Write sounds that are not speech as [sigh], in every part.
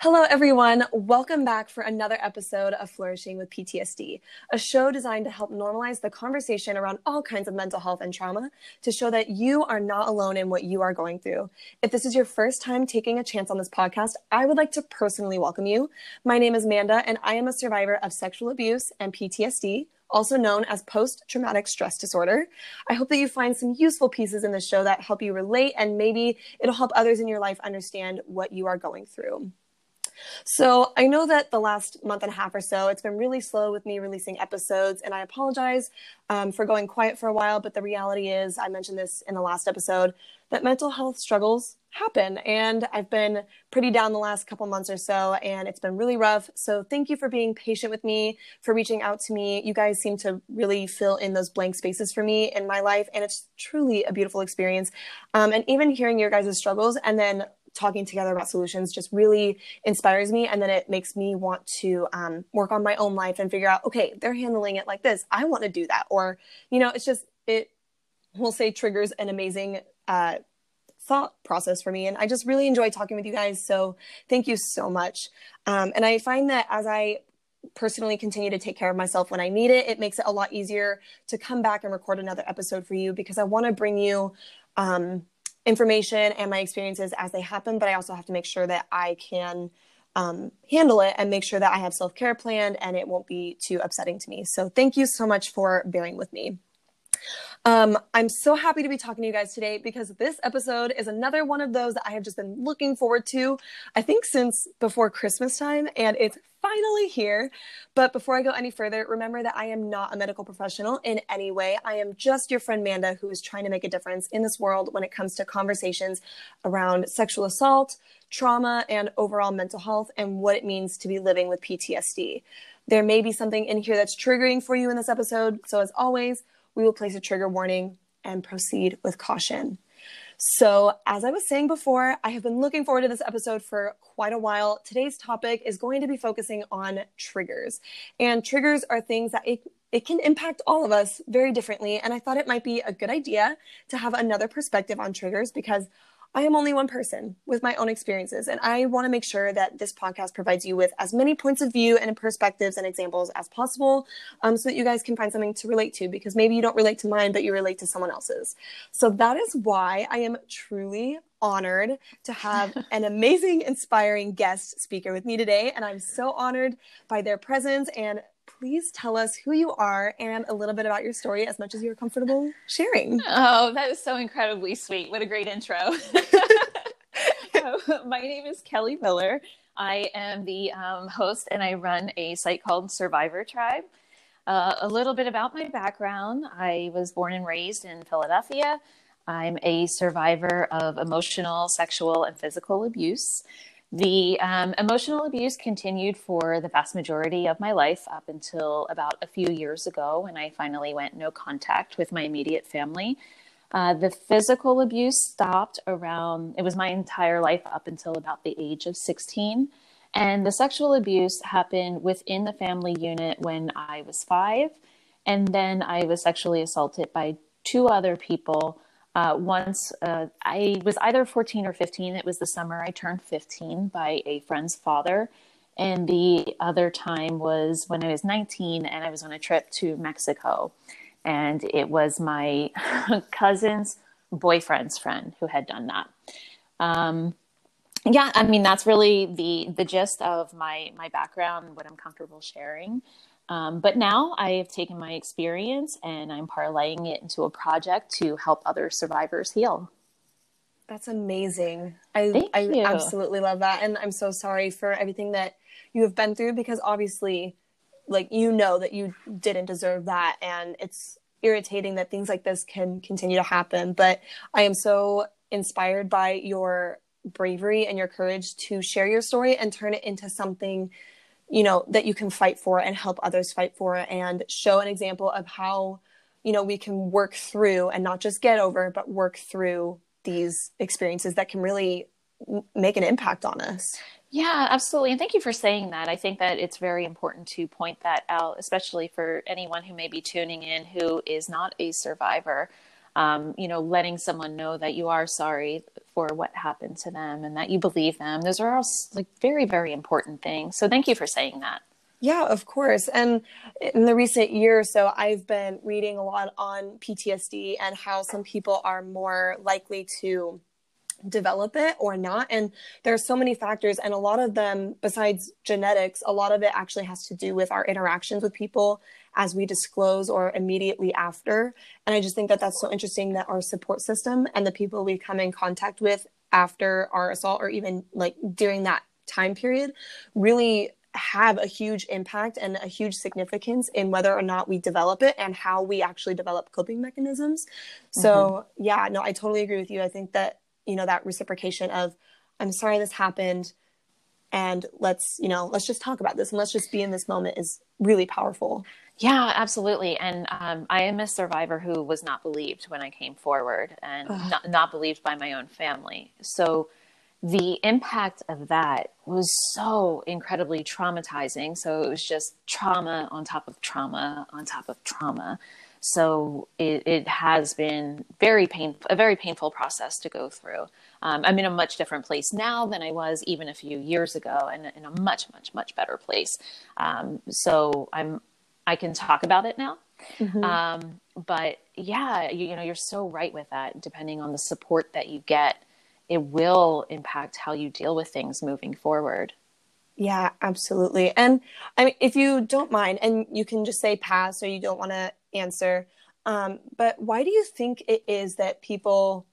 Hello, everyone. Welcome back for another episode of Flourishing with PTSD, a show designed to help normalize the conversation around all kinds of mental health and trauma to show that you are not alone in what you are going through. If this is your first time taking a chance on this podcast, I would like to personally welcome you. My name is Manda, and I am a survivor of sexual abuse and PTSD also known as post traumatic stress disorder. I hope that you find some useful pieces in the show that help you relate and maybe it'll help others in your life understand what you are going through. So I know that the last month and a half or so, it's been really slow with me releasing episodes, and I apologize um, for going quiet for a while. But the reality is, I mentioned this in the last episode, that mental health struggles happen, and I've been pretty down the last couple months or so, and it's been really rough. So thank you for being patient with me, for reaching out to me. You guys seem to really fill in those blank spaces for me in my life, and it's truly a beautiful experience. Um, and even hearing your guys' struggles and then talking together about solutions just really inspires me and then it makes me want to um, work on my own life and figure out okay they're handling it like this. I want to do that. Or you know it's just it will say triggers an amazing uh, thought process for me and i just really enjoy talking with you guys so thank you so much. Um, and i find that as i personally continue to take care of myself when I need it, it makes it a lot easier to come back and record another episode for you because I want to bring you um, information and my experiences as they happen, but I also have to make sure that I can um, handle it and make sure that I have self care planned and it won't be too upsetting to me. So, thank you so much for bearing with me. Um, I'm so happy to be talking to you guys today because this episode is another one of those that I have just been looking forward to, I think, since before Christmas time, and it's finally here. But before I go any further, remember that I am not a medical professional in any way. I am just your friend Manda who is trying to make a difference in this world when it comes to conversations around sexual assault, trauma, and overall mental health and what it means to be living with PTSD. There may be something in here that's triggering for you in this episode. So, as always, we will place a trigger warning and proceed with caution. So, as I was saying before, I have been looking forward to this episode for quite a while. Today's topic is going to be focusing on triggers. And triggers are things that it, it can impact all of us very differently. And I thought it might be a good idea to have another perspective on triggers because I am only one person with my own experiences, and I want to make sure that this podcast provides you with as many points of view and perspectives and examples as possible um, so that you guys can find something to relate to because maybe you don't relate to mine, but you relate to someone else's. So that is why I am truly honored to have [laughs] an amazing, inspiring guest speaker with me today. And I'm so honored by their presence and please tell us who you are and a little bit about your story as much as you're comfortable sharing. Oh, that is so incredibly sweet. What a great intro. [laughs] [laughs] My name is Kelly Miller. I am the um, host and I run a site called Survivor Tribe. Uh, a little bit about my background I was born and raised in Philadelphia. I'm a survivor of emotional, sexual, and physical abuse. The um, emotional abuse continued for the vast majority of my life up until about a few years ago when I finally went no contact with my immediate family. Uh, the physical abuse stopped around, it was my entire life up until about the age of 16. And the sexual abuse happened within the family unit when I was five. And then I was sexually assaulted by two other people uh, once uh, I was either 14 or 15. It was the summer I turned 15 by a friend's father. And the other time was when I was 19 and I was on a trip to Mexico. And it was my [laughs] cousin's boyfriend's friend who had done that. Um, yeah, I mean that's really the the gist of my my background, what I'm comfortable sharing. Um, but now I have taken my experience and I'm parlaying it into a project to help other survivors heal. That's amazing. I, I absolutely love that. And I'm so sorry for everything that you have been through because obviously, like, you know that you didn't deserve that. And it's irritating that things like this can continue to happen. But I am so inspired by your bravery and your courage to share your story and turn it into something you know that you can fight for and help others fight for and show an example of how you know we can work through and not just get over but work through these experiences that can really make an impact on us. Yeah absolutely. And thank you for saying that. I think that it's very important to point that out especially for anyone who may be tuning in who is not a survivor um, you know, letting someone know that you are sorry for what happened to them and that you believe them. Those are all like very, very important things. So thank you for saying that. Yeah, of course. And in the recent year or so, I've been reading a lot on PTSD and how some people are more likely to develop it or not. And there are so many factors, and a lot of them, besides genetics, a lot of it actually has to do with our interactions with people as we disclose or immediately after. And I just think that that's so interesting that our support system and the people we come in contact with after our assault or even like during that time period really have a huge impact and a huge significance in whether or not we develop it and how we actually develop coping mechanisms. So, mm-hmm. yeah, no, I totally agree with you. I think that you know that reciprocation of i'm sorry this happened and let's you know let's just talk about this and let's just be in this moment is really powerful yeah absolutely and um, i am a survivor who was not believed when i came forward and not, not believed by my own family so the impact of that was so incredibly traumatizing so it was just trauma on top of trauma on top of trauma so it, it has been very painful, a very painful process to go through. Um, I'm in a much different place now than I was even a few years ago, and in a much, much, much better place. Um, so I'm, I can talk about it now. Mm-hmm. Um, but yeah, you, you know, you're so right with that. Depending on the support that you get, it will impact how you deal with things moving forward. Yeah, absolutely. And I mean, if you don't mind, and you can just say pass or you don't want to answer. Um, but why do you think it is that people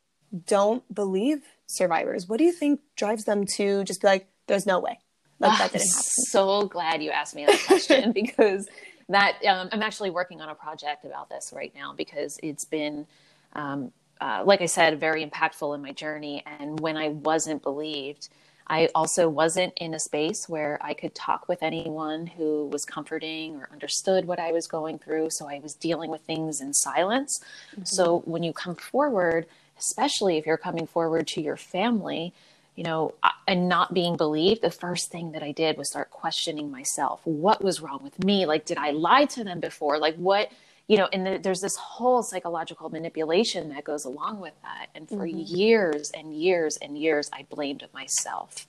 don't believe survivors? What do you think drives them to just be like, there's no way? Like that didn't happen. So glad you asked me that question [laughs] because that um, I'm actually working on a project about this right now because it's been, um, uh, like I said, very impactful in my journey. And when I wasn't believed, I also wasn't in a space where I could talk with anyone who was comforting or understood what I was going through. So I was dealing with things in silence. Mm-hmm. So when you come forward, especially if you're coming forward to your family, you know, and not being believed, the first thing that I did was start questioning myself. What was wrong with me? Like, did I lie to them before? Like, what? you know, and the, there's this whole psychological manipulation that goes along with that. And for mm-hmm. years and years and years, I blamed myself.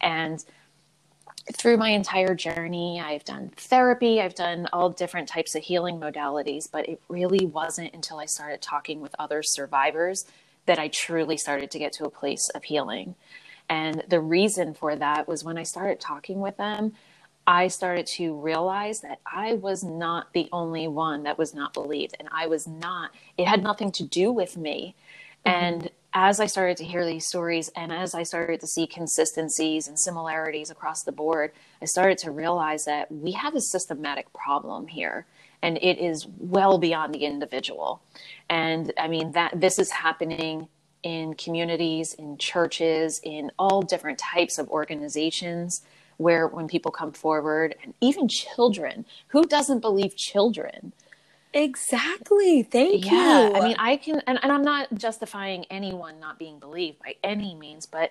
And through my entire journey, I've done therapy, I've done all different types of healing modalities, but it really wasn't until I started talking with other survivors that I truly started to get to a place of healing. And the reason for that was when I started talking with them, I started to realize that I was not the only one that was not believed. And I was not, it had nothing to do with me. Mm-hmm. And as I started to hear these stories and as I started to see consistencies and similarities across the board, I started to realize that we have a systematic problem here and it is well beyond the individual. And I mean, that this is happening in communities, in churches, in all different types of organizations where when people come forward and even children who doesn't believe children? Exactly. Thank yeah, you. I mean i can and, and i'm not justifying anyone not being believed by any means but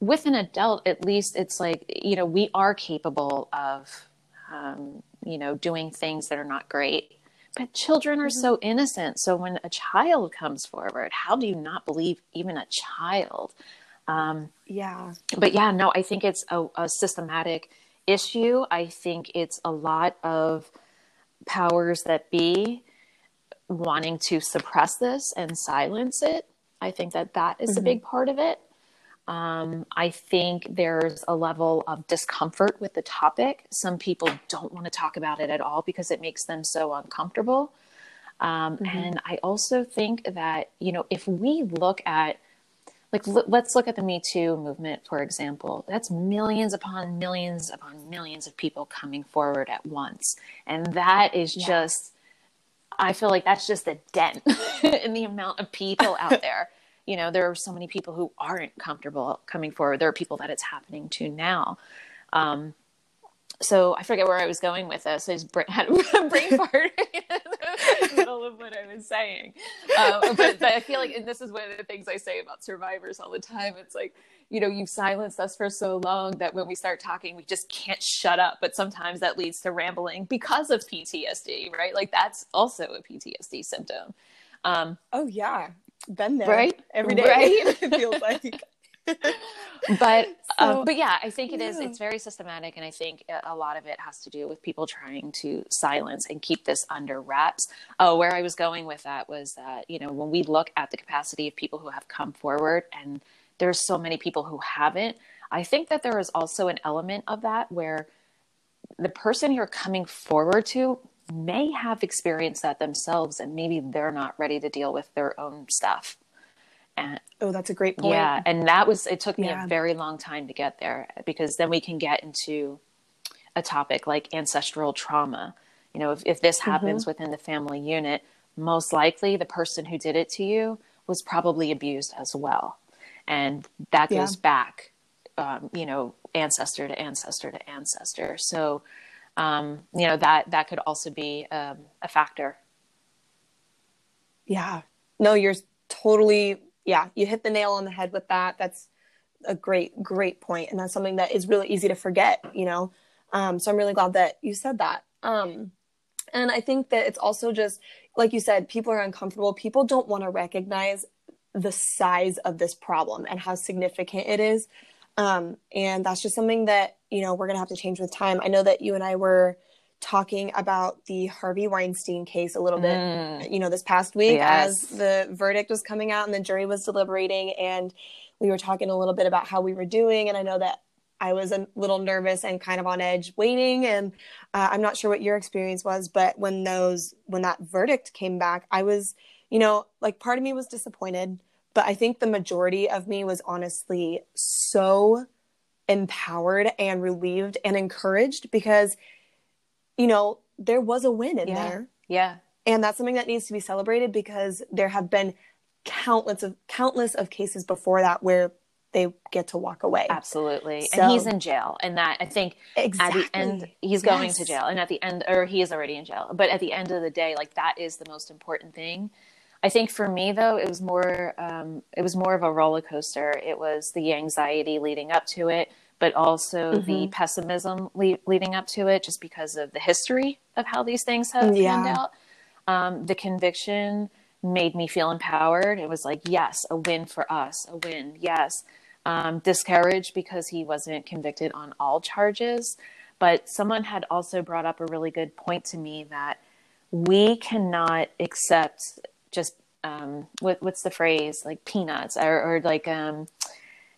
with an adult at least it's like you know we are capable of um, you know doing things that are not great but children are mm-hmm. so innocent so when a child comes forward how do you not believe even a child um, yeah. But yeah, no, I think it's a, a systematic issue. I think it's a lot of powers that be wanting to suppress this and silence it. I think that that is mm-hmm. a big part of it. Um, I think there's a level of discomfort with the topic. Some people don't want to talk about it at all because it makes them so uncomfortable. Um, mm-hmm. And I also think that, you know, if we look at like l- let's look at the me too movement for example that's millions upon millions upon millions of people coming forward at once and that is yeah. just i feel like that's just a dent [laughs] in the amount of people out there you know there are so many people who aren't comfortable coming forward there are people that it's happening to now um, so I forget where I was going with this. I just [laughs] had a brain [laughs] fart [laughs] in the middle of what I was saying. Um, but, but, I feel like, and this is one of the things I say about survivors all the time. It's like, you know, you've silenced us for so long that when we start talking, we just can't shut up. But sometimes that leads to rambling because of PTSD, right? Like that's also a PTSD symptom. Um, oh yeah, been there right every day. Right? [laughs] it feels like. [laughs] but uh, but yeah, I think it is. Yeah. It's very systematic, and I think a- a lot of it has to do with people trying to silence and keep this under wraps. Oh, where I was going with that was that you know when we look at the capacity of people who have come forward, and there's so many people who haven't. I think that there is also an element of that where the person you're coming forward to may have experienced that themselves, and maybe they're not ready to deal with their own stuff. And Oh, that's a great point. yeah, and that was it took me Yeah. a very long time to get there because then we can get into a topic like ancestral trauma. You know, if, if this Mm-hmm. happens within the family unit, most likely the person who did it to you was probably abused as well. And that Yeah. goes back, um, you know, ancestor to ancestor to ancestor. So, um, you know, that, that could also be um, a factor. Yeah. No, you're totally, yeah, you hit the nail on the head with that. That's a great, great. And that's something that is really easy to forget, you know? Um, so I'm really glad that you said that. Um, and I think that it's also just, like you said, people are uncomfortable. People don't want to recognize the size of this problem and how significant it is. Um, and that's just something that, you know, we're going to have to change with time. I know that you and I were talking about the Harvey Weinstein case a little bit Mm. you know this past week Yes. as the verdict was coming out and the jury was deliberating and we were talking a little bit about how we were doing and i know that i was a little nervous and kind of on edge waiting and uh, i'm not sure what your experience was but when those when that verdict came back i was you know like part of me was disappointed but i think the majority of me was honestly so empowered and relieved and encouraged because you know there was a win in Yeah. there Yeah. and that's something that needs to be celebrated because there have been countless of countless of cases before that where they get to walk away Absolutely. So- and he's in jail. And that I think exactly at the end he's going to jail. And at the end or he is already in jail. But at the end of the day, like that is the most important thing. I think for me though, it was more um, it was more of a roller coaster. It was the anxiety leading up to it, but also the Mm-hmm. pessimism le- leading up to it, just because of the history of how these things have Yeah. panned out. Um, the conviction made me feel empowered. It was like, yes, a win for us, a win, yes. Um, discouraged because he wasn't convicted on all charges. But someone had also brought up a really good point to me that we cannot accept just um, what, what's the phrase like peanuts or, or like um,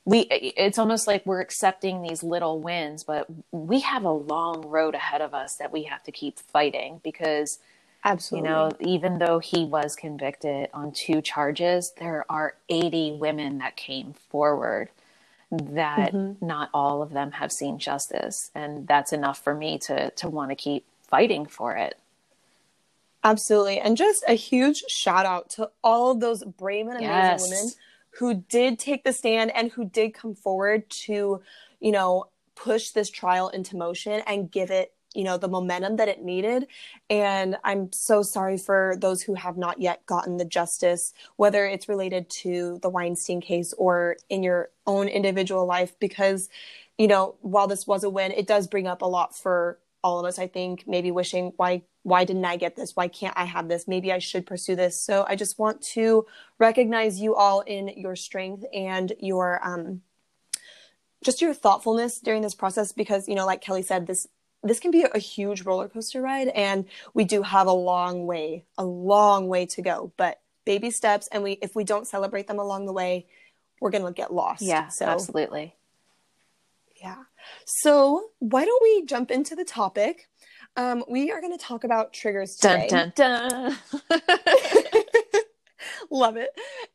we it's almost like we're accepting these little wins but we have a long road ahead of us that we have to keep fighting because absolutely you know even though he was convicted on two charges there are 80 women that came forward that mm-hmm. not all of them have seen justice and that's enough for me to to want to keep fighting for it. Absolutely. And just a huge shout out to all of those brave and amazing Yes. women who did take the stand and who did come forward to you know push this trial into motion and give it you know the momentum that it needed. And i'm so sorry for those who have not yet gotten the justice whether it's related to the weinstein case or in your own individual life because you know while this was a win it does bring up a lot for all of us i think maybe wishing why why didn't i get this? Why can't i have this? Maybe i should pursue this. So i just want to recognize you all in your strength and your um just your thoughtfulness during this process because you know like kelly said this this can be a huge roller coaster ride and we do have a long way a long way to go. But baby steps and we if we don't celebrate them along the way we're going to get lost. Yeah so absolutely. Yeah. So why don't we jump into the topic um, we are going to talk about triggers today dun dun dun [laughs] love it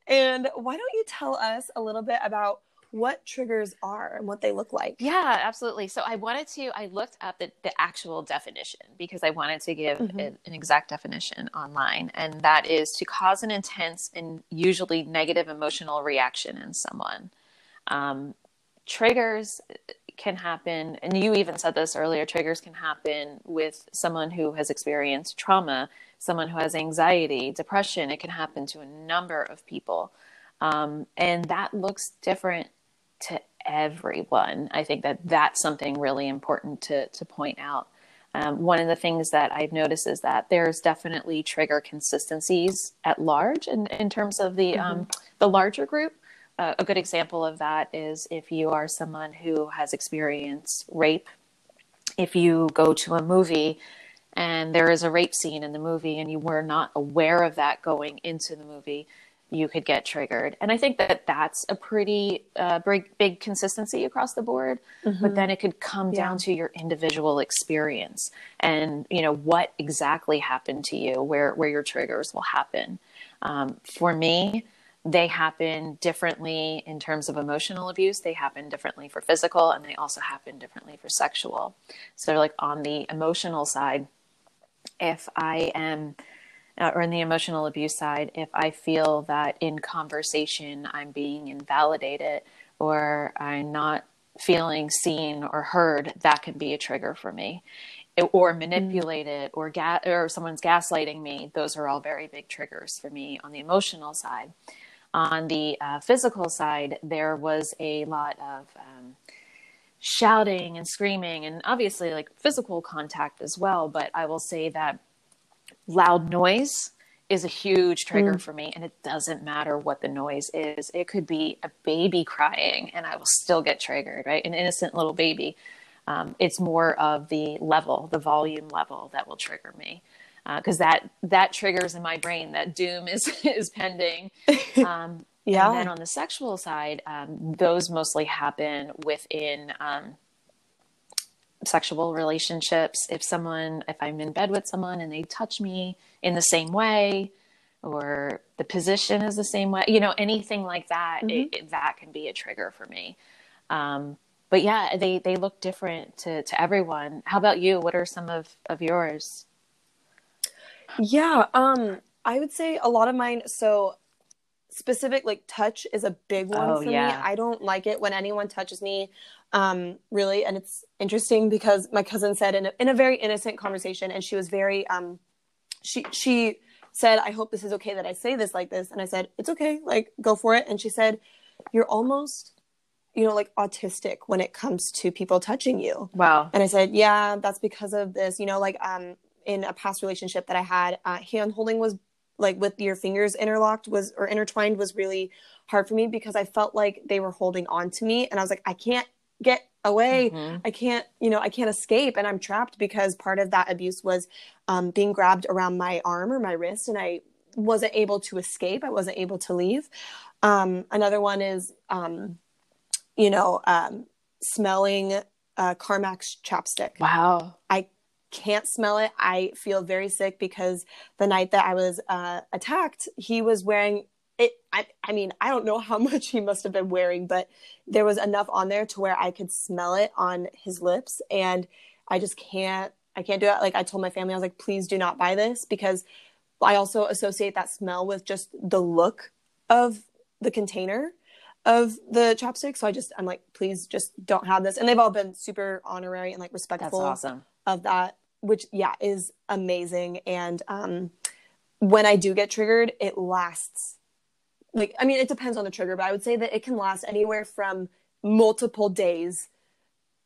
and why don't you tell us a little bit about what triggers are and what they look like Yeah, absolutely. So I wanted to, I looked up the, the actual definition because I wanted to give Mhm. a- an exact definition online. And that is to cause an intense and usually negative emotional reaction in someone. Um, triggers can happen, and you even said this earlier triggers can happen with someone who has experienced trauma, someone who has anxiety, depression. It can happen to a number of people. Um, and that looks different to everyone. I think that that's something really important to, to point out. Um, one of the things that I've noticed is that there's definitely trigger consistencies at large in, in terms of the mm-hmm. um, the larger group. Uh, a good example of that is if you are someone who has experienced rape. If you go to a movie and there is a rape scene in the movie and you were not aware of that going into the movie, you could get triggered. And I think that that's a pretty uh, big, big consistency across the board. Mm-hmm. But then it could come yeah. down to your individual experience and you know what exactly happened to you, where where your triggers will happen. Um, for me, they happen differently in terms of emotional abuse. They happen differently for physical, and they also happen differently for sexual. So, like on the emotional side, if I am uh, or in the emotional abuse side, if I feel that in conversation I'm being invalidated or I'm not feeling seen or heard, that can be a trigger for me. Or manipulated mm-hmm. or ga- or someone's gaslighting me. Those are all very big triggers for me on the emotional side. On the uh, physical side, there was a lot of um, shouting and screaming, and obviously like physical contact as well. But I will say that loud noise is a huge trigger mm. for me and it doesn't matter what the noise is it could be a baby crying and i will still get triggered right an innocent little baby um, it's more of the level the volume level that will trigger me because uh, that that triggers in my brain that doom is [laughs] is pending. [laughs] Um, yeah. and then on the sexual side um, those mostly happen within um, sexual relationships. If someone if i'm in bed with someone and they touch me in the same way or the position is the same way you know anything like that mm-hmm. it, it, that can be a trigger for me. Um, but yeah they they look different to to everyone. How about you? What are some of of yours yeah um i would say a lot of mine so specific like touch is a big one oh, for yeah. me i don't like it when anyone touches me um, really. And it's interesting because my cousin said in a, in a very innocent conversation, and she was very, um, she, she said, I hope this is okay that I say this like this. And I said, it's okay, like go for it. And she said, you're almost, you know, like autistic when it comes to people touching you. Wow. And I said, yeah, that's because of this, you know, like, um, in a past relationship that I had, uh, hand holding was like with your fingers interlocked was or intertwined was really hard for me because I felt like they were holding on to me and I was like I can't get away. Mm-hmm. i can't you know i can't escape and i'm trapped because part of that abuse was um, being grabbed around my arm or my wrist and i wasn't able to escape. I wasn't able to leave. Um, another one is um, you know um, smelling uh, carmex chapstick. Wow. I can't smell it. I feel very sick because the night that i was uh, attacked he was wearing it. I, I mean i don't know how [laughs] much he must have been wearing but there was enough on there to where i could smell it on his lips. And i just can't i can't do it. Like i told my family i was like please do not buy this because i also associate that smell with just the look of the container of the chapstick so i just i'm like please just don't have this. And they've all been super honorary and like respectful That's awesome. of that which yeah is amazing. And um when i do get triggered it lasts. Like i mean it depends on the trigger but i would say that it can last anywhere from multiple days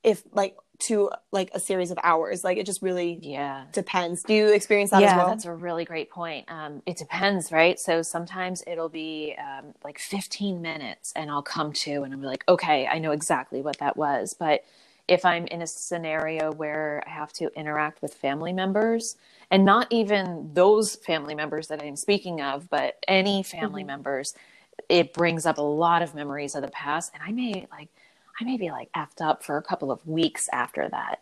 if like to like a series of hours. Like it just really yeah. depends. Do you experience that yeah, as well? that's a really great point. Um, it depends right? So sometimes it'll be um, like 15 minutes and i'll come to and i'm like okay i know exactly what that was. But if i'm in a scenario where i have to interact with family members and not even those family members that I'm speaking of, but any family mm-hmm. members, it brings up a lot of memories of the past. And I may like, I may be like effed up for a couple of weeks after that.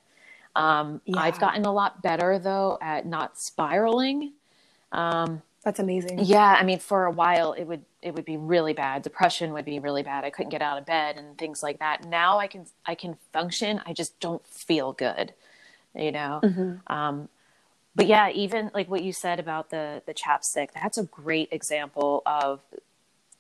Um, yeah. I've gotten a lot better though at not spiraling. Um, That's amazing. Yeah, I mean, for a while it would it would be really bad. Depression would be really bad. I couldn't get out of bed and things like that. Now I can I can function. I just don't feel good. You know. Mm-hmm. Um, but yeah, even like what you said about the the chapstick, that's a great example of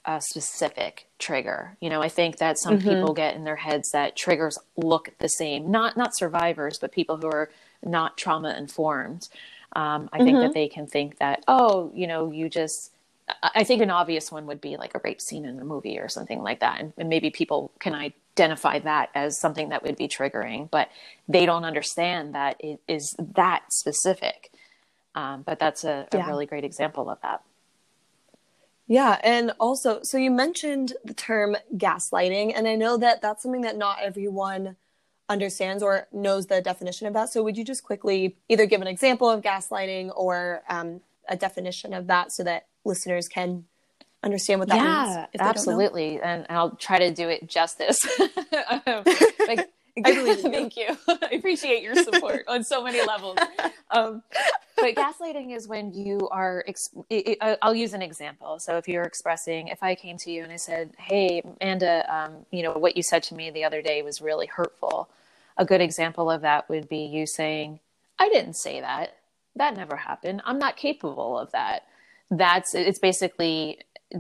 a specific trigger. You know, I think that some mm-hmm. people get in their heads that triggers look the same. Not not survivors, but people who are not trauma informed. Um, I mm-hmm. think that mm-hmm. they can think that, oh, you know, you just I think an obvious one would be like a rape scene in a movie or something like that. And, and, maybe people can identify that as something that would be triggering, but they don't understand that it is that specific. Um, but that's a, a yeah. really great example of that. Yeah. And also, so you mentioned the term gaslighting, and I know that that's something that not everyone understands or knows the definition of that. So would you just quickly either give an example of gaslighting or um, a definition of that so that listeners can understand what that yeah, means? Yeah, absolutely. And, I'll try to do it justice. [laughs] um, like, I [laughs] believe you. Thank you. [laughs] I appreciate your support on so many levels. [laughs] Um, but gaslighting is when you are. I'll use an example. So if you're expressing, if I came to you and I said, "Hey, Amanda, um, you know what you said to me the other day was really hurtful," a good example of that would be you saying, "I didn't say that. That never happened. I'm not capable of that." That's it's basically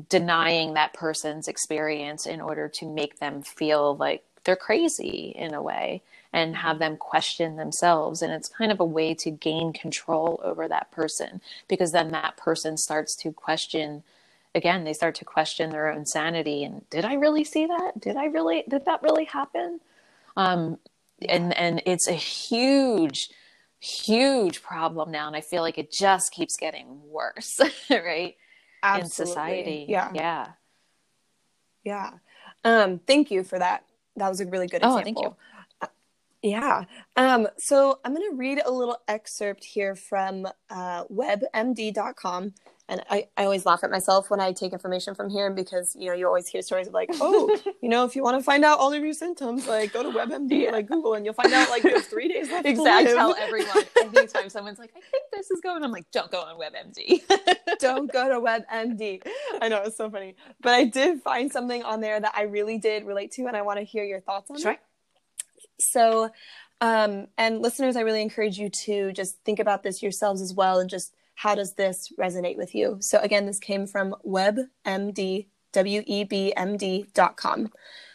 denying that person's experience in order to make them feel like they're crazy in a way and have them question themselves. And it's kind of a way to gain control over that person because then that person starts to question again they start to question their own sanity. And did i really see that? Did i really did that really happen? Um and and it's a huge huge problem now. And i feel like it just keeps getting worse [laughs] right? Absolutely. in society. Yeah. Yeah. Yeah. Um thank you for that that was a really good example. Oh, thank you. Uh, yeah. Um, so I'm going to read a little excerpt here from uh, webmd.com. And I, I always laugh at myself when I take information from here because, you know, you always hear stories of like, [laughs] oh, you know, if you want to find out all of your symptoms, like go to WebMD, yeah. like Google, and you'll find out like you have three days left exactly. tell everyone. Anytime someone's like, I think this is going, I'm like, don't go on WebMD. [laughs] don't go to WebMD. I know, it's so funny. But I did find something on there that I really did relate to, and I want to hear your thoughts on sure. it. So, um, and listeners, I really encourage you to just think about this yourselves as well and just how does this resonate with you? So again, this came from WebMD, W-E-B-M-D.com.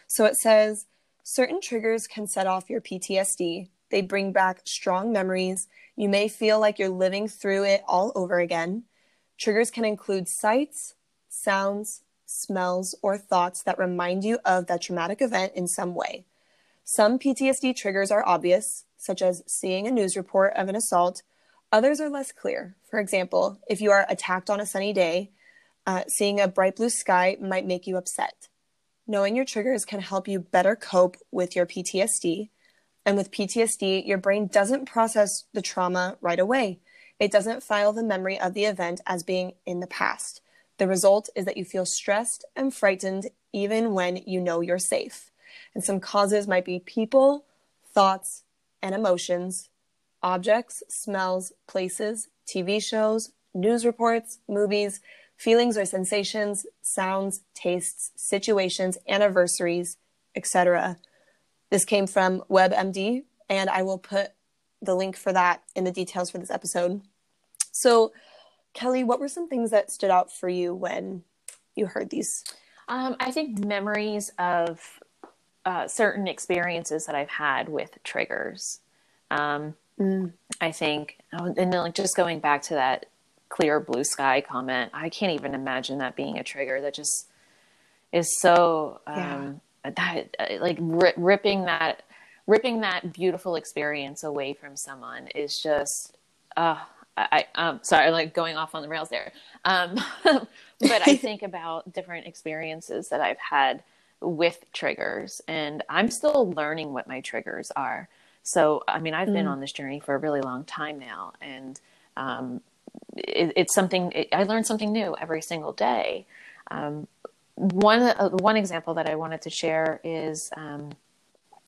So it says, certain triggers can set off your PTSD. They bring back strong memories. You may feel like you're living through it all over again. Triggers can include sights, sounds, smells, or thoughts that remind you of that traumatic event in some way. Some PTSD triggers are obvious, such as seeing a news report of an assault Others are less clear. For example, if you are attacked on a sunny day, uh, seeing a bright blue sky might make you upset. Knowing your triggers can help you better cope with your PTSD. And with PTSD, your brain doesn't process the trauma right away. It doesn't file the memory of the event as being in the past. The result is that you feel stressed and frightened even when you know you're safe. And some causes might be people, thoughts, and emotions, objects, smells, places, TV shows, news reports, movies, feelings or sensations, sounds, tastes, situations, anniversaries, etc. This came from WebMD, and I will put the link for that in the details for this episode. So, Kelly, what were some things that stood out for you when you heard these? Um, I think memories of uh, certain experiences that I've had with triggers. Um, Mm. I think, oh, and then like just going back to that clear blue sky comment, I can't even imagine that being a trigger. That just is so um, yeah. that uh, like ripping that ripping that beautiful experience away from someone is just uh I, I um sorry like going off on the rails there um [laughs] but I think [laughs] about different experiences that I've had with triggers and I'm still learning what my triggers are so, I mean, I've mm. been on this journey for a really long time now, and um, it, it's something it, I learn something new every single day. Um, one uh, one example that I wanted to share is. Um,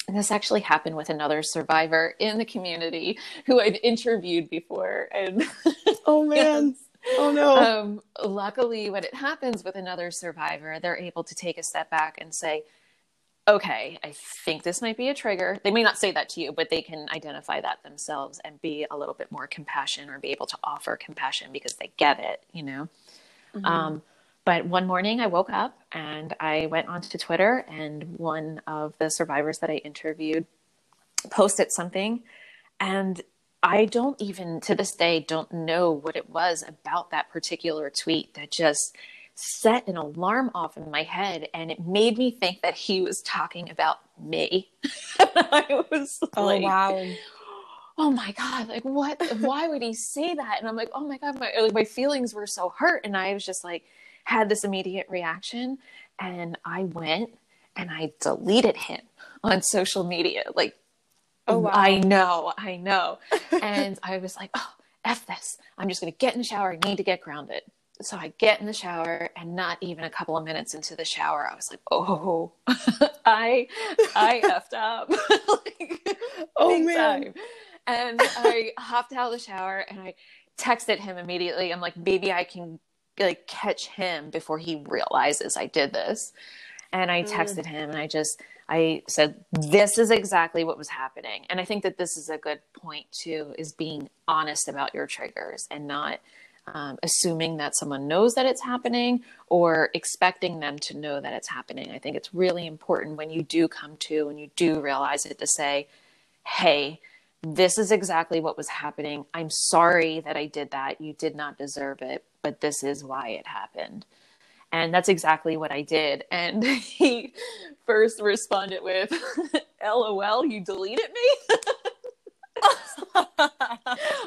this actually happened with another survivor in the community who I've interviewed before. And [laughs] oh man, [laughs] oh no. Um, luckily, when it happens with another survivor, they're able to take a step back and say, okay, I think this might be a trigger. They may not say that to you, but they can identify that themselves and be a little bit more compassion or be able to offer compassion because they get it, you know? Mm-hmm. Um, but one morning I woke up and I went onto Twitter, and one of the survivors that I interviewed posted something. And I don't even to this day don't know what it was about that particular tweet that just set an alarm off in my head and it made me think that he was talking about me. [laughs] I was oh, like, wow. Oh my God, like what? Why would he say that? And I'm like, oh my God, my, like, my feelings were so hurt. And I was just like, had this immediate reaction. And I went and I deleted him on social media. Like, oh, wow. I know, I know. [laughs] and I was like, oh, F this. I'm just going to get in the shower. I need to get grounded so I get in the shower and not even a couple of minutes into the shower, I was like, oh, [laughs] I, I effed up. [laughs] like, oh man. Time. And I hopped out of the shower and I texted him immediately. I'm like, maybe I can like catch him before he realizes I did this. And I mm. texted mm. him and I just, I said, this is exactly what was happening. And I think that this is a good point too, is being honest about your triggers and not um, assuming that someone knows that it's happening or expecting them to know that it's happening. I think it's really important when you do come to and you do realize it to say, hey, this is exactly what was happening. I'm sorry that I did that. You did not deserve it, but this is why it happened. And that's exactly what I did. And [laughs] he first responded with, [laughs] LOL, you deleted me. [laughs] [laughs]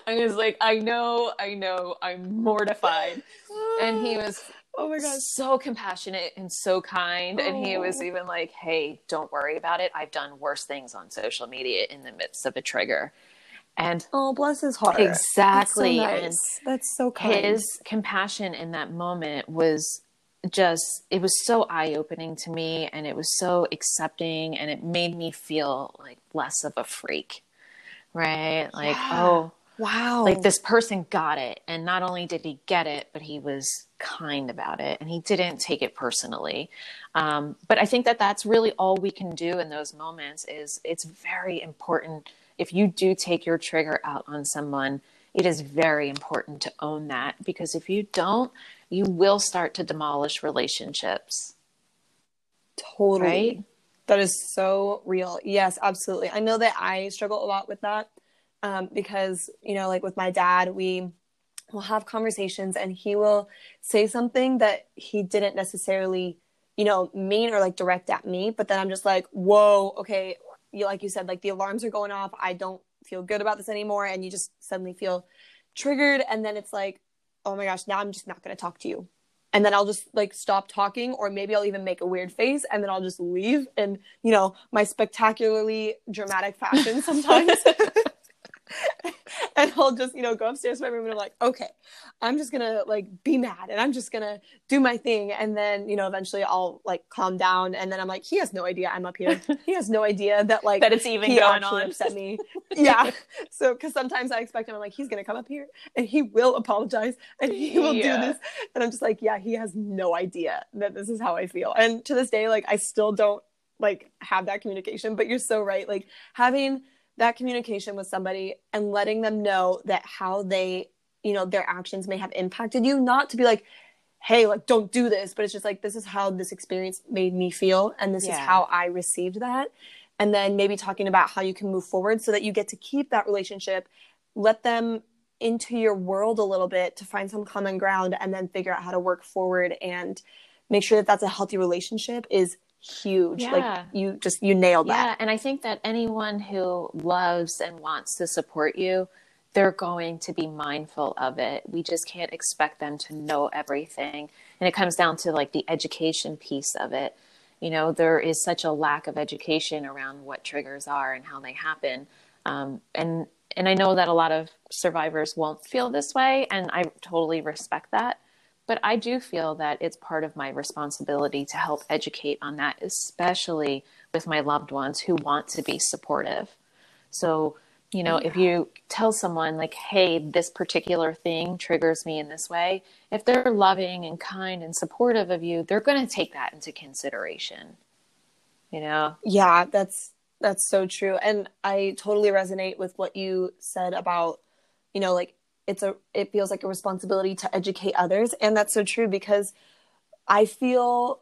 I was like, I know, I know, I'm mortified. And he was oh my god, so compassionate and so kind. Oh. And he was oh. even like, Hey, don't worry about it. I've done worse things on social media in the midst of a trigger. And oh, bless his heart. Exactly. That's so, nice. That's so kind. His compassion in that moment was just it was so eye-opening to me and it was so accepting and it made me feel like less of a freak right? Like, yeah. oh, wow. Like this person got it. And not only did he get it, but he was kind about it and he didn't take it personally. Um, but I think that that's really all we can do in those moments is it's very important. If you do take your trigger out on someone, it is very important to own that because if you don't, you will start to demolish relationships. Totally. Right? That is so real. Yes, absolutely. I know that I struggle a lot with that um, because, you know, like with my dad, we will have conversations and he will say something that he didn't necessarily, you know, mean or like direct at me. But then I'm just like, whoa, okay. You, like you said, like the alarms are going off. I don't feel good about this anymore. And you just suddenly feel triggered. And then it's like, oh my gosh, now I'm just not going to talk to you and then I'll just like stop talking or maybe I'll even make a weird face and then I'll just leave in you know my spectacularly dramatic fashion sometimes [laughs] and I'll just, you know, go upstairs to my room and I'm like, okay, I'm just gonna like be mad and I'm just gonna do my thing. And then, you know, eventually I'll like calm down and then I'm like, he has no idea I'm up here. [laughs] He has no idea that like that it's even going on. upset me. [laughs] yeah. So because sometimes I expect him, I'm like, he's gonna come up here and he will apologize and he will yeah. do this. And I'm just like, yeah, he has no idea that this is how I feel. And to this day, like I still don't like have that communication. But you're so right. Like having that communication with somebody and letting them know that how they you know their actions may have impacted you not to be like hey like don't do this but it's just like this is how this experience made me feel and this yeah. is how i received that and then maybe talking about how you can move forward so that you get to keep that relationship let them into your world a little bit to find some common ground and then figure out how to work forward and make sure that that's a healthy relationship is huge. Yeah. Like you just you nailed that. Yeah, and I think that anyone who loves and wants to support you, they're going to be mindful of it. We just can't expect them to know everything. And it comes down to like the education piece of it. You know, there is such a lack of education around what triggers are and how they happen. Um, and and I know that a lot of survivors won't feel this way, and I totally respect that. But I do feel that it's part of my responsibility to help educate on that, especially with my loved ones who want to be supportive. So, you know, yeah. if you tell someone, like, hey, this particular thing triggers me in this way, if they're loving and kind and supportive of you, they're going to take that into consideration. You know? Yeah, that's that's so true. And I totally resonate with what you said about, you know, like it's a it feels like a responsibility to educate others and that's so true because i feel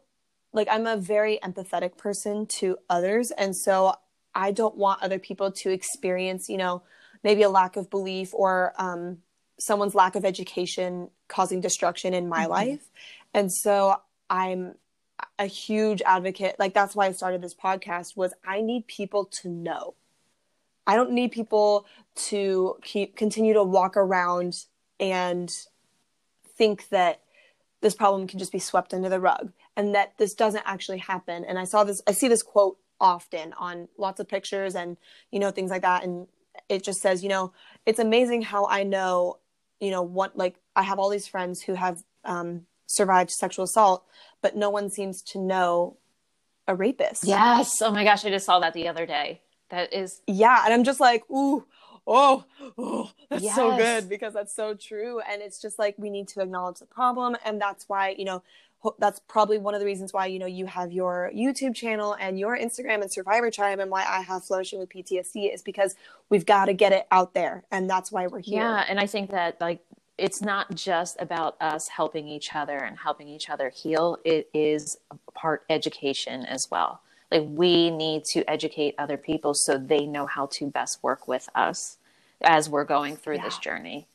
like i'm a very empathetic person to others and so i don't want other people to experience you know maybe a lack of belief or um someone's lack of education causing destruction in my Mhm. life. And so I'm a huge advocate. Like that's why I started this podcast was I need people to know. I don't need people to keep continue to walk around and think that this problem can just be swept under the rug and that this doesn't actually happen. And I saw this I see this quote often on lots of pictures and you know things like that and it just says, you know, it's amazing how I know, you know, what like I have all these friends who have um, survived sexual assault, but no one seems to know a rapist. Yes. Oh my gosh, I just saw that the other day. That is Yeah, and I'm just like, ooh, oh, oh, that's so good because that's so true. And it's just like we need to acknowledge the problem, and that's why you know that's probably one of the reasons why you know you have your YouTube channel and your Instagram and Survivor Tribe, and why I have flourishing with PTSD is because we've got to get it out there, and that's why we're here. Yeah, and I think that like it's not just about us helping each other and helping each other heal. It is part education as well. Like we need to educate other people so they know how to best work with us as we're going through this journey.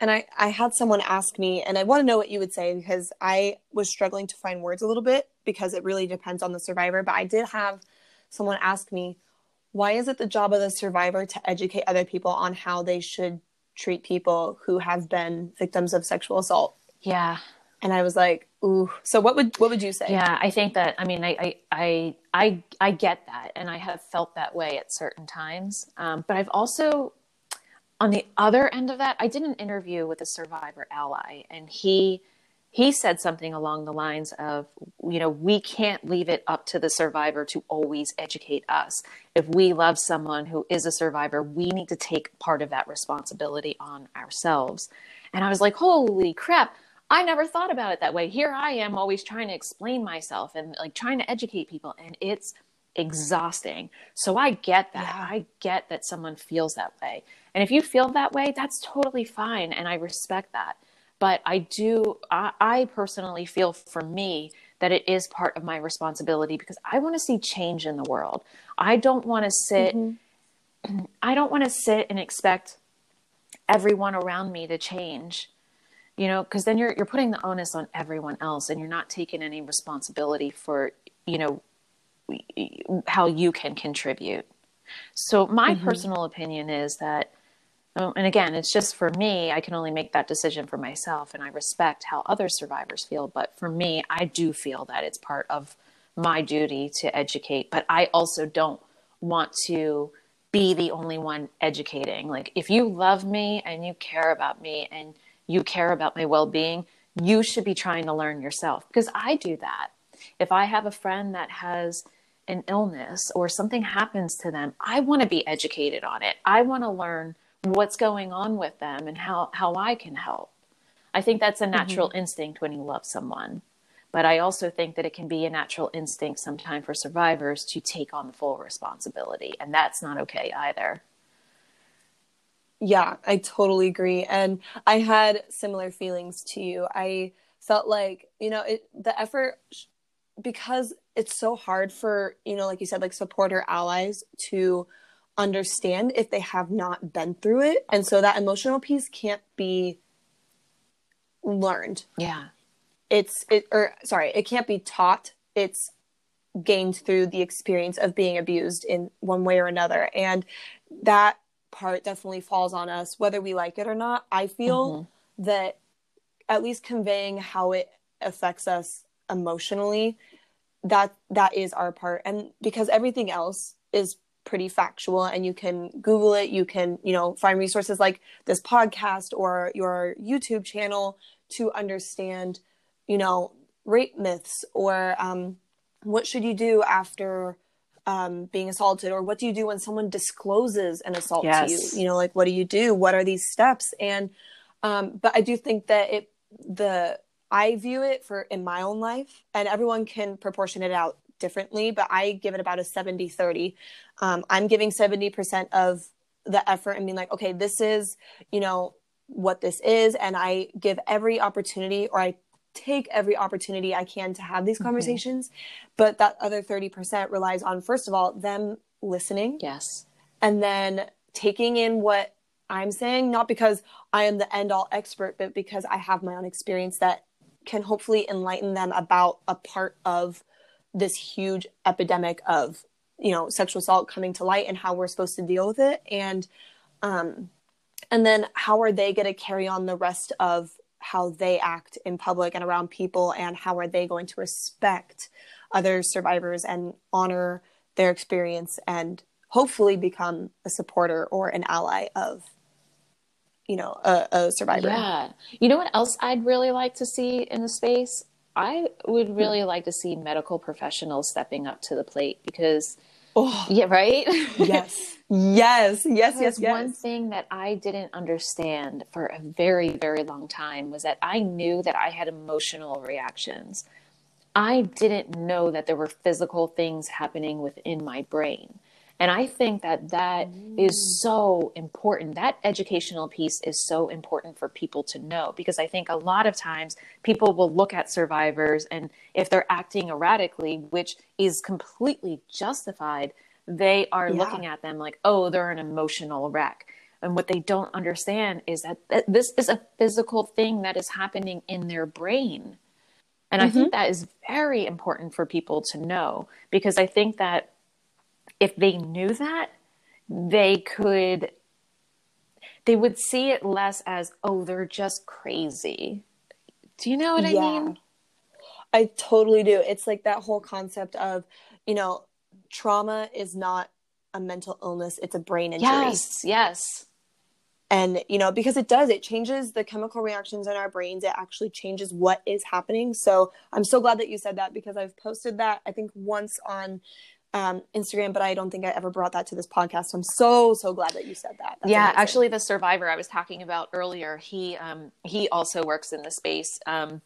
And I, I had someone ask me, and I want to know what you would say because I was struggling to find words a little bit because it really depends on the survivor. But I did have someone ask me, why is it the job of the survivor to educate other people on how they should treat people who have been victims of sexual assault? Yeah. And I was like, ooh. So what would what would you say? Yeah, I think that I mean I I I I, I get that, and I have felt that way at certain times. Um, but I've also, on the other end of that, I did an interview with a survivor ally, and he he said something along the lines of, you know, we can't leave it up to the survivor to always educate us. If we love someone who is a survivor, we need to take part of that responsibility on ourselves. And I was like, holy crap. I never thought about it that way. Here I am always trying to explain myself and like trying to educate people and it's exhausting. So I get that. Yeah. I get that someone feels that way. And if you feel that way, that's totally fine and I respect that. But I do I, I personally feel for me that it is part of my responsibility because I want to see change in the world. I don't want to sit mm-hmm. [clears throat] I don't want to sit and expect everyone around me to change you know because then you're you're putting the onus on everyone else and you're not taking any responsibility for you know how you can contribute so my personal opinion is that um, and again it's just for me i can only make that decision for myself and i respect how other survivors feel but for me i do feel that it's part of my duty to educate but i also don't want to be the only one educating. Like, if you love me and you care about me and you care about my well being, you should be trying to learn yourself because I do that. If I have a friend that has an illness or something happens to them, I want to be educated on it. I want to learn what's going on with them and how, how I can help. I think that's a natural mm-hmm. instinct when you love someone. But I also think that it can be a natural instinct sometimes for survivors to take on the full responsibility. And that's not okay either. Yeah, I totally agree. And I had similar feelings to you. I felt like, you know, it, the effort, because it's so hard for, you know, like you said, like supporter allies to understand if they have not been through it. And so that emotional piece can't be learned. Yeah. It's, it, or sorry, it can't be taught. It's gained through the experience of being abused in one way or another. And that part definitely falls on us, whether we like it or not. I feel that at least conveying how it affects us emotionally, that that is our part. And because everything else is pretty factual and you can google it you can you know find resources like this podcast or your youtube channel to understand you know rape myths or um, what should you do after um, being assaulted or what do you do when someone discloses an assault Yes. to you? You know like what do you do? What are these steps? And um, but i do think that it the i view it for in my own life and everyone can proportion it out differently but i give it about a 70 30 um, i'm giving 70% of the effort and being like okay this is you know what this is and i give every opportunity or i take every opportunity i can to have these Mhm. conversations but that other 30% relies on first of all them listening Yes. and then taking in what I'm saying, not because I am the end all expert, but because I have my own experience that can hopefully enlighten them about a part of this huge epidemic of, you know, sexual assault coming to light and how we're supposed to deal with it. And, um, and then how are they going to carry on the rest of how they act in public and around people and how are they going to respect other survivors and honor their experience and hopefully become a supporter or an ally of you know a, a survivor? Yeah. You know what else i'd really like to see in the space? I would hmm. really like to see medical professionals stepping up to the plate because oh. yeah right? Yes [laughs] yes yes yes yes one thing that i didn't understand for a very very long time was that i knew that i had emotional reactions i didn't know that there were physical things happening within my brain and I think that that mm. is so important. That educational piece is so important for people to know because I think a lot of times people will look at survivors and if they're acting erratically, which is completely justified, they are yeah. looking at them like, oh, they're an emotional wreck. And what they don't understand is that, that this is a physical thing that is happening in their brain. And mm-hmm. I think mm-hmm. that is very important for people to know because I think that if they knew that, they could they would see it less as oh they're just crazy. Do you know what yeah. I mean? I totally do. It's like that whole concept of, you know, trauma is not a mental illness, it's a brain injury. Yes, yes. And, you know, because it does, it changes the chemical reactions in our brains. It actually changes what is happening. So I'm so glad that you said that because I've posted that, I think, once on um, Instagram, but I don't think I ever brought that to this podcast. So I'm so so glad that you said that. That's yeah, amazing. actually, the survivor I was talking about earlier, he um, he also works in the space, um,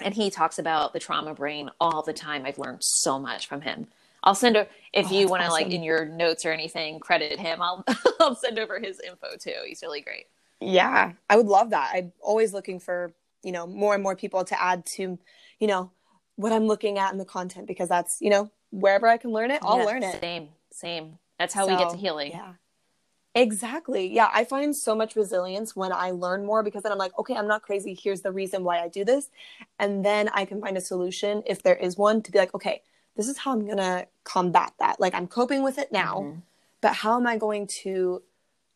and he talks about the trauma brain all the time. I've learned so much from him. I'll send a if oh, you want to awesome. like in your notes or anything credit him. I'll [laughs] I'll send over his info too. He's really great. Yeah, I would love that. I'm always looking for you know more and more people to add to you know what I'm looking at in the content because that's you know wherever I can learn it, I'll yeah, learn it. Same, same. That's how so, we get to healing. Yeah. Exactly. Yeah. I find so much resilience when I learn more because then I'm like, okay, I'm not crazy. Here's the reason why I do this. And then I can find a solution if there is one to be like, okay, this is how I'm going to combat that. Like I'm coping with it now, mm-hmm. but how am I going to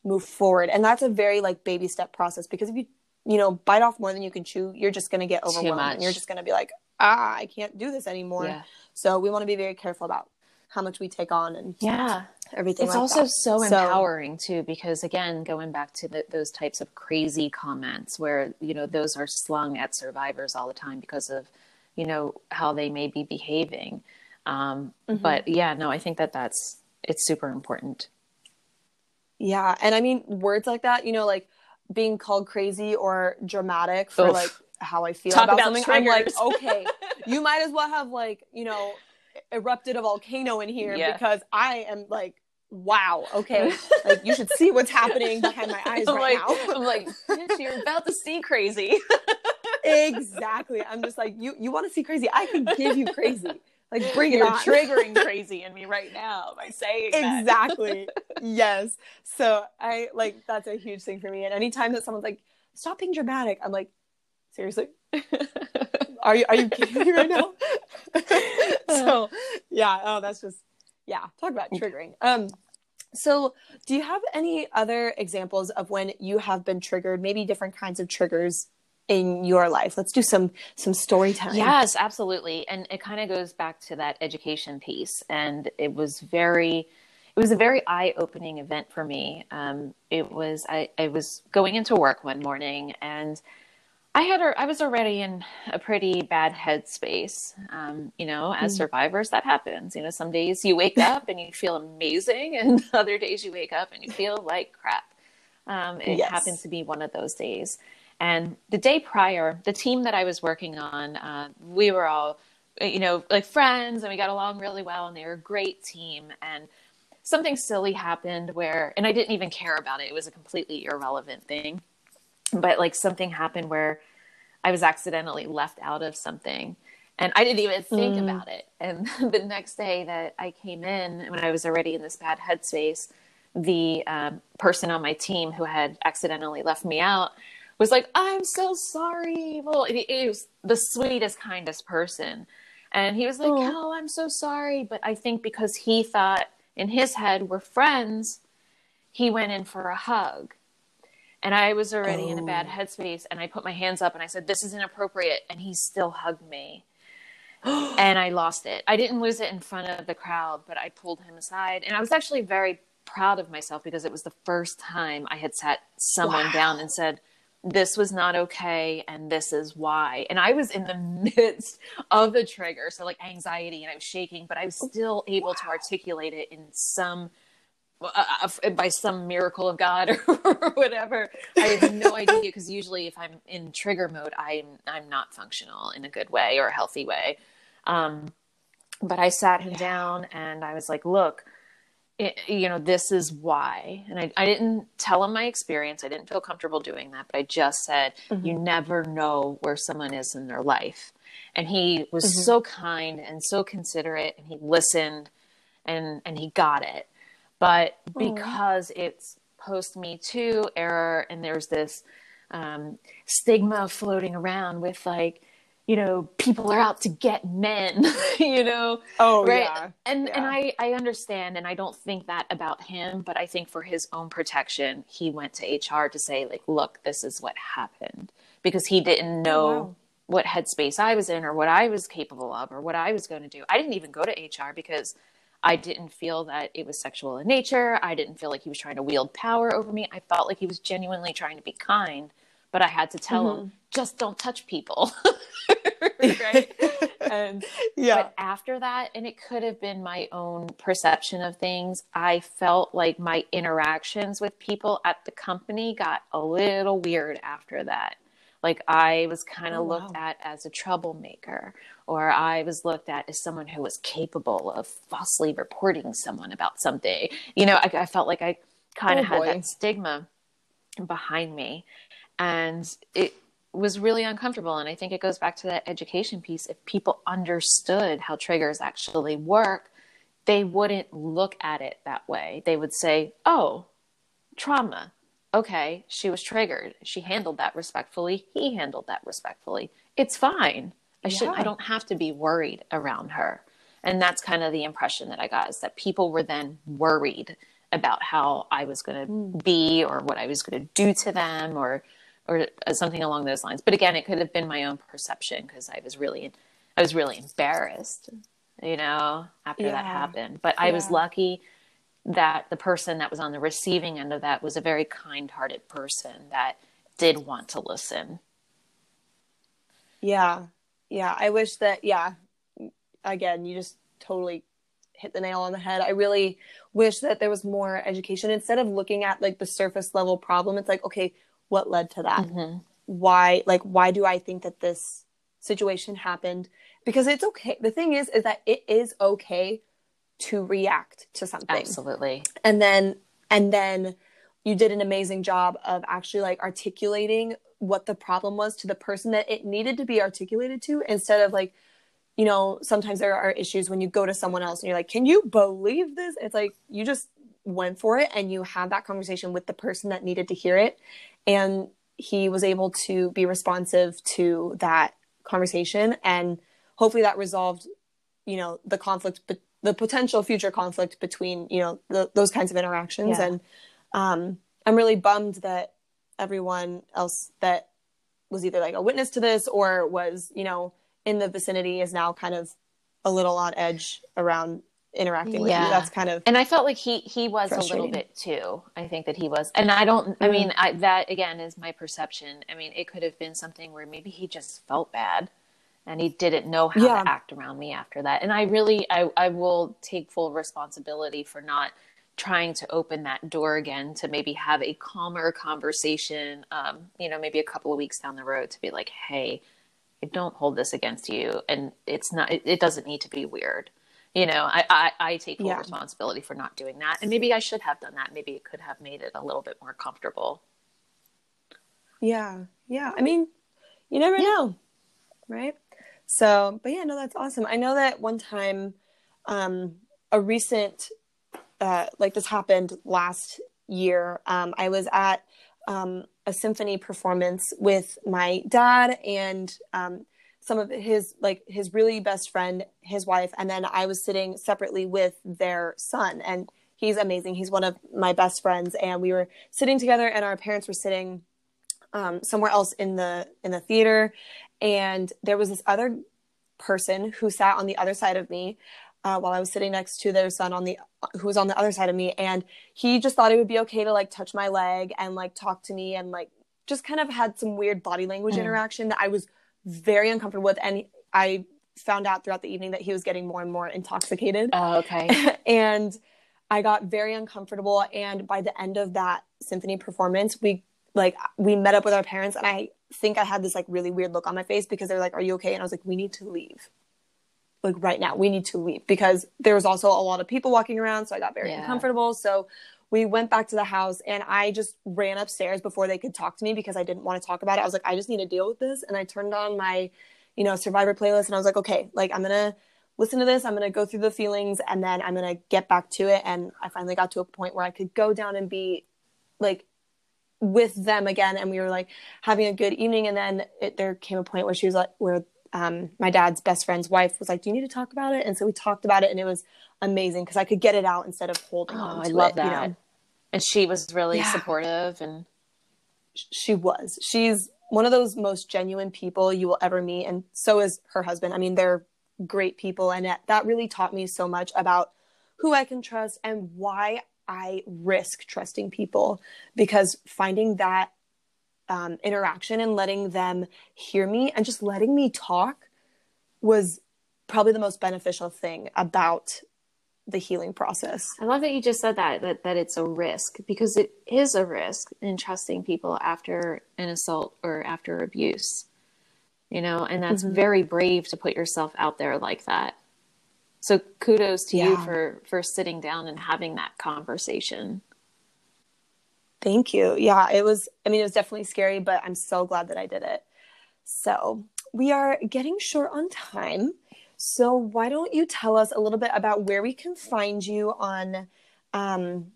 move forward? And that's a very like baby step process because if you, you know, bite off more than you can chew, you're just going to get overwhelmed and you're just going to be like, ah, I can't do this anymore. Yeah. So we want to be very careful about how much we take on and yeah everything it's like also so, so empowering too because again going back to the, those types of crazy comments where you know those are slung at survivors all the time because of you know how they may be behaving um, mm-hmm. but yeah no i think that that's it's super important yeah and i mean words like that you know like being called crazy or dramatic for Oof. like how I feel about, about, something, triggers. I'm like, okay, [laughs] you might as well have like, you know, erupted a volcano in here yeah. because I am like, wow, okay, like you should see what's happening behind my eyes [laughs] I'm right like, now. I'm like, you're about to see crazy. [laughs] exactly. I'm just like, you you want to see crazy? I can give you crazy. Like bring You're it on. [laughs] triggering crazy in me right now by saying exactly. [laughs] yes. So I like that's a huge thing for me. And anytime that someone's like, "Stop being dramatic," I'm like, Seriously? [laughs] are you are you kidding me right now? so yeah, oh that's just yeah, talk about triggering. Um so do you have any other examples of when you have been triggered, maybe different kinds of triggers in your life? Let's do some some storytelling. Yes, absolutely. And it kind of goes back to that education piece and it was very it was a very eye-opening event for me. Um, it was I, I was going into work one morning and I had I was already in a pretty bad headspace. Um, you know, as mm. survivors, that happens. You know, some days you wake up and you feel amazing, and [laughs] other days you wake up and you feel like crap. Um, it yes. happens to be one of those days. And the day prior, the team that I was working on, uh, we were all, you know, like friends, and we got along really well, and they were a great team. And something silly happened where, and I didn't even care about it. It was a completely irrelevant thing but like something happened where I was accidentally left out of something and I didn't even think mm. about it. And [laughs] the next day that I came in when I was already in this bad headspace, the um, person on my team who had accidentally left me out was like, I'm so sorry. Well, he was the sweetest, kindest person. And he was like, oh. oh, I'm so sorry. But I think because he thought in his head we're friends, he went in for a hug. And I was already oh. in a bad oh. headspace. And I put my hands up and I said, This is inappropriate. And he still hugged me. [gasps] and I lost it. I didn't lose it in front of the crowd, but I pulled him aside. And I was actually very proud of myself because it was the first time I had sat someone wow. down and said, this was not okay and this is why. And i was in the [laughs] midst of the trigger so like anxiety and i was shaking but i was still able wow. to articulate it in some uh, by some miracle of god [laughs] or whatever. I have no idea because usually if i'm in trigger mode i'm i'm not functional in a good way or a healthy way. Um, but i sat him down and i was like look it, you know, this is why. And I, I didn't tell him my experience. I didn't feel comfortable doing that, but I just said, mm-hmm. you never know where someone is in their life. And he was mm-hmm. so kind and so considerate and he listened and, and he got it. But because it's post Me Too era and there's this um, stigma floating around with like, you know people are out to get men [laughs] you know oh right yeah. and yeah. and i i understand and i don't think that about him but i think for his own protection he went to hr to say like look this is what happened because he didn't oh, know oh, wow. what headspace i was in or what i was capable of or what i was going to do i didn't even go to hr because I didn't feel that it was sexual in nature. I didn't feel like he was trying to wield power over me. I felt like he was genuinely trying to be kind, but I had to tell mm-hmm. him, just don't touch people. [laughs] [laughs] right? and yeah. But after that, and it could have been my own perception of things, I felt like my interactions with people at the company got a little weird after that. Like I was kind of oh, looked wow. at as a troublemaker, or I was looked at as someone who was capable of falsely reporting someone about something. You know, I, I felt like I kind of oh, had boy. that stigma behind me. And it was really uncomfortable. And I think it goes back to that education piece. If people understood how triggers actually work, they wouldn't look at it that way. They would say, oh, trauma. Okay, she was triggered. She handled that respectfully. He handled that respectfully. It's fine. I yeah. shouldn't I don't have to be worried around her. And that's kind of the impression that I got is that people were then worried about how I was going to mm. be or what I was going to do to them or or uh, something along those lines. But again, it could have been my own perception because I was really, I was really embarrassed, you know, after yeah. that happened. But I yeah. was lucky that the person that was on the receiving end of that was a very kind-hearted person that did want to listen. Yeah. Yeah. I wish that, yeah, again, you just totally hit the nail on the head. I really wish that there was more education instead of looking at like the surface level problem. It's like, okay, what led to that. Mm-hmm. why like why do i think that this situation happened? Because it's okay. The thing is is that it is okay to react to something. Absolutely. And then and then you did an amazing job of actually like articulating what the problem was to the person that it needed to be articulated to instead of like you know sometimes there are issues when you go to someone else and you're like can you believe this? It's like you just went for it and you had that conversation with the person that needed to hear it and he was able to be responsive to that conversation and hopefully that resolved you know the conflict but the potential future conflict between you know the, those kinds of interactions yeah. and um, i'm really bummed that everyone else that was either like a witness to this or was you know in the vicinity is now kind of a little on edge around interacting with yeah. you. That's kind of and I felt like he he was a little bit too. I think that he was, and I don't. I mean, I, that again is my perception. I mean, it could have been something where maybe he just felt bad, and he didn't know how yeah. to act around me after that. And I really, I I will take full responsibility for not trying to open that door again to maybe have a calmer conversation. Um, you know, maybe a couple of weeks down the road to be like, hey. I don't hold this against you, and it's not. It, it doesn't need to be weird you know I, I, I take full yeah. responsibility for not doing that. And maybe i should have done that. Maybe it could have made it a little bit more comfortable. Yeah. Yeah. I mean you never yeah. know right? So but yeah no that's awesome. I know that one time um a recent uh, like this happened last year. Um, I was at um, a symphony performance with my dad and um, some of his like his really best friend, his wife, and then I was sitting separately with their son, and he's amazing. He's one of my best friends, and we were sitting together, and our parents were sitting um, somewhere else in the in the theater, and there was this other person who sat on the other side of me uh, while I was sitting next to their son on the who was on the other side of me, and he just thought it would be okay to like touch my leg and like talk to me and like just kind of had some weird body language mm. interaction that I was very uncomfortable with, and I found out throughout the evening that he was getting more and more intoxicated. Oh, okay. [laughs] and I got very uncomfortable, and by the end of that symphony performance, we like we met up with our parents, and I think I had this like really weird look on my face because they're like, "Are you okay?" And I was like, "We need to leave." like right now we need to leave because there was also a lot of people walking around so i got very yeah. uncomfortable so we went back to the house and i just ran upstairs before they could talk to me because i didn't want to talk about it. I was like i just need to deal with this. And i turned on my you know survivor playlist and i was like okay like i'm gonna listen to this. I'm gonna go through the feelings and then i'm gonna get back to it. And i finally got to a point where i could go down and be like with them again and we were like having a good evening. And then it, there came a point where she was like where um, my dad's best friend's wife was like, "Do you need to talk about it?" And so we talked about it, and it was amazing because I could get it out instead of holding oh. I love it, that. You know? And she was really yeah. supportive, and she was. She's one of those most genuine people you will ever meet, and so is her husband. I mean, they're great people, and that really taught me so much about who I can trust and why I risk trusting people because finding that um, interaction and letting them hear me and just letting me talk was probably the most beneficial thing about the healing process. I love that you just said that that that it's a risk because it is a risk in trusting people after an assault or after abuse. You know, and that's mm-hmm. very brave to put yourself out there like that. So kudos to yeah. you for for sitting down and having that conversation. Thank you. Yeah, it was, I mean, it was definitely scary, but I'm so glad that I did it. So we are getting short on time. So why don't you tell us a little bit about where we can find you on um,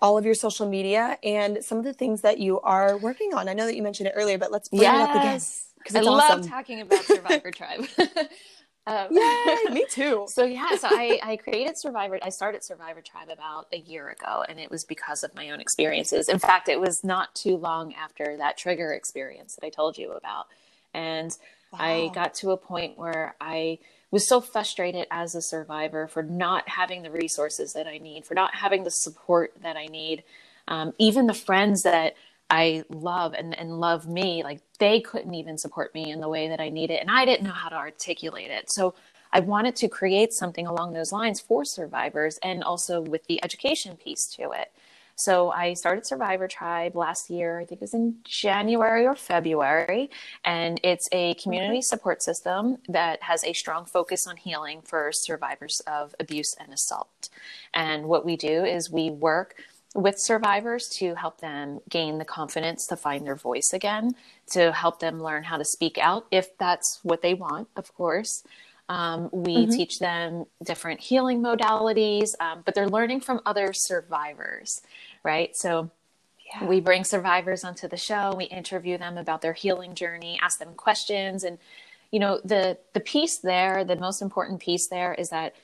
all of your social media and some of the things that you are working on? I know that you mentioned it earlier, but let's bring yes. it up again. because I awesome. love talking about Survivor [laughs] Tribe. [laughs] Um, Yay, me too. [laughs] so yeah, so I, I created Survivor. I started Survivor Tribe about a year ago, and it was because of my own experiences. In fact, it was not too long after that trigger experience that I told you about, and wow. I got to a point where I was so frustrated as a survivor for not having the resources that I need, for not having the support that I need, um, even the friends that I love and, and love me, like they couldn't even support me in the way that I needed. And I didn't know how to articulate it. So I wanted to create something along those lines for survivors and also with the education piece to it. So I started Survivor Tribe last year. I think it was in January or February. And it's a community support system that has a strong focus on healing for survivors of abuse and assault. And what we do is we work with survivors to help them gain the confidence to find their voice again, to help them learn how to speak out if that's what they want, of course. Um, we mm-hmm. teach them different healing modalities, um, but they're learning from other survivors, right? So yeah. we bring survivors onto the show, we interview them about their healing journey, ask them questions, and you know the the piece there, the most important piece there is that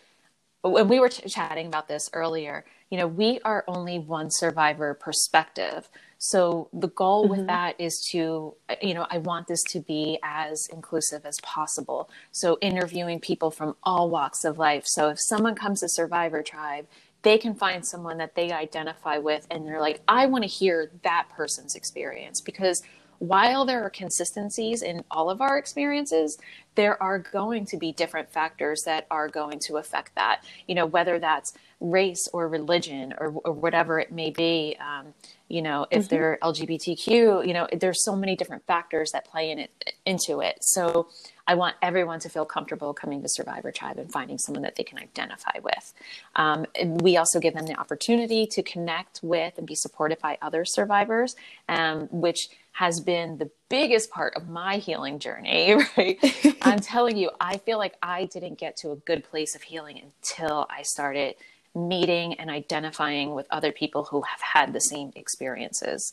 when we were ch- chatting about this earlier, you know, we are only one survivor perspective. So the goal mm-hmm. with that is to, you know, I want this to be as inclusive as possible. So interviewing people from all walks of life. So if someone comes to Survivor Tribe, they can find someone that they identify with and they're like, I want to hear that person's experience because while there are consistencies in all of our experiences, there are going to be different factors that are going to affect that. You know, whether that's race or religion or, or whatever it may be. Um, you know, if mm-hmm. they're LGBTQ, you know, there's so many different factors that play in it into it. So I want everyone to feel comfortable coming to Survivor Tribe and finding someone that they can identify with. Um, we also give them the opportunity to connect with and be supported by other survivors, um, which has been the biggest part of my healing journey, [laughs] right? [laughs] I'm telling you, I feel like I didn't get to a good place of healing until I started meeting and identifying with other people who have had the same experiences.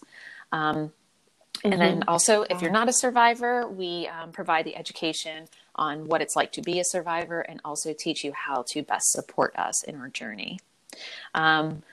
Um, and mm-hmm. then also, if you're not a survivor, we um, provide the education on what it's like to be a survivor and also teach you how to best support us in our journey. Um,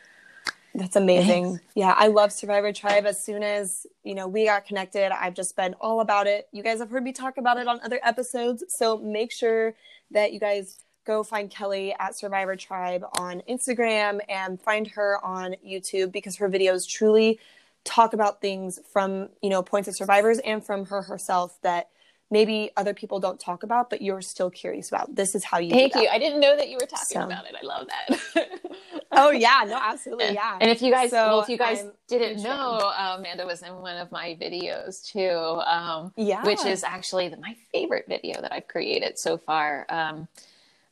that's amazing. Yeah, I love Survivor Tribe. As soon as, you know, we got connected, I've just been all about it. You guys have heard me talk about it on other episodes, so make sure that you guys go find Kelly at Survivor Tribe on Instagram and find her on YouTube because her videos truly talk about things from, you know, points of survivors and from her herself that maybe other people don't talk about, but you're still curious about. This is how you. Thank you. I didn't know that you were talking so. about it. I love that. [laughs] oh yeah, no, absolutely, yeah. And if you guys, so well, if you guys I'm didn't know, uh, Amanda was in one of my videos too. Um, yeah, which is actually the, my favorite video that I've created so far. Um,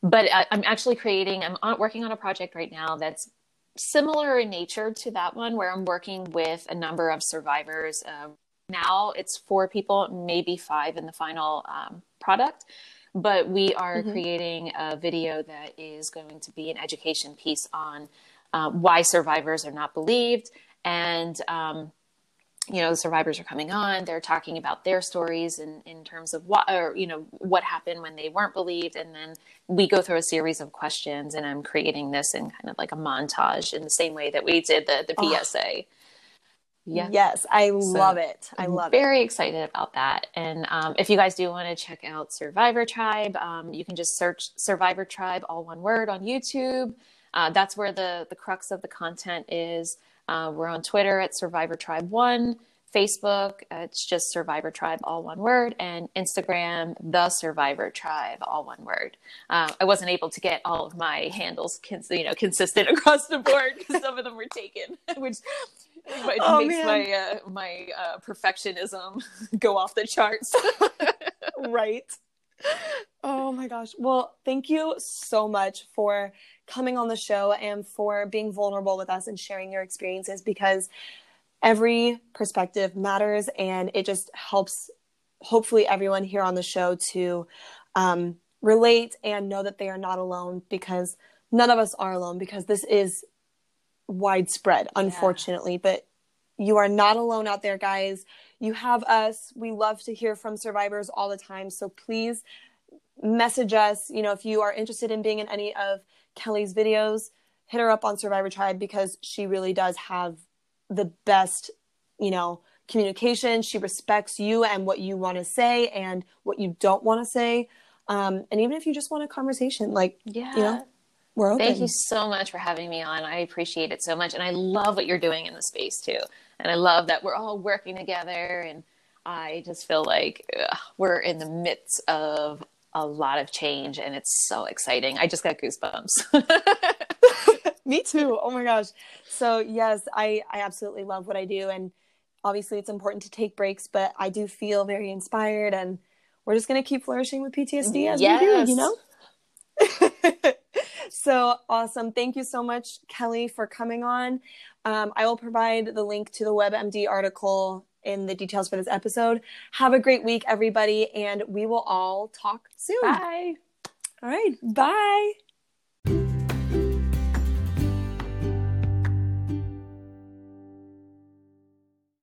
but I, am actually creating. I'm on, working on a project right now that's similar in nature to that one, where I'm working with a number of survivors. Uh, now it's four people, maybe five in the final um, product. But we are mm-hmm. creating a video that is going to be an education piece on uh, why survivors are not believed. And, um, you know, the survivors are coming on, they're talking about their stories in, in terms of what, or, you know, what happened when they weren't believed. And then we go through a series of questions and I'm creating this in kind of like a montage in the same way that we did the, the PSA. Oh yeah. Yes, I so love it. I love very it. Very excited about that. And um, if you guys do want to check out Survivor Tribe, um, you can just search Survivor Tribe, all one word, on YouTube. Uh, that's where the the crux of the content is. Uh, we're on Twitter at Survivor Tribe One, Facebook, uh, it's just Survivor Tribe, all one word, and Instagram, The Survivor Tribe, all one word. Uh, I wasn't able to get all of my handles, cons- you know, consistent [laughs] across the board because some of them were taken, [laughs] which it oh, makes man. my uh, my uh, perfectionism [laughs] go off the charts. right. Oh my gosh. Well, thank you so much for coming on the show and for being vulnerable with us and sharing your experiences because every perspective matters and it just helps hopefully everyone here on the show to um, relate and know that they are not alone because none of us are alone because this is widespread, unfortunately. Yeah. But you are not alone out there, guys. You have us. We love to hear from survivors all the time. So please message us. You know, if you are interested in being in any of Kelly's videos, hit her up on Survivor Tribe because she really does have the best, you know, communication. She respects you and what you want to say and what you don't want to say. Um, and even if you just want a conversation, like, yeah. you know, we're open. Thank you so much for having me on. I appreciate it so much. And I love what you're doing in the space too. And I love that we're all working together. And I just feel like ugh, we're in the midst of a lot of change and it's so exciting. I just got goosebumps. [laughs] [laughs] me too. Oh my gosh. So yes, I, I absolutely love what I do. And obviously it's important to take breaks, but I do feel very inspired and we're just going to keep flourishing with PTSD as yes. we do, you know? [laughs] so awesome. Thank you so much, Kelly, for coming on. Um, I will provide the link to the WebMD article in the details for this episode. Have a great week, everybody, and we will all talk soon. Bye. All right. Bye.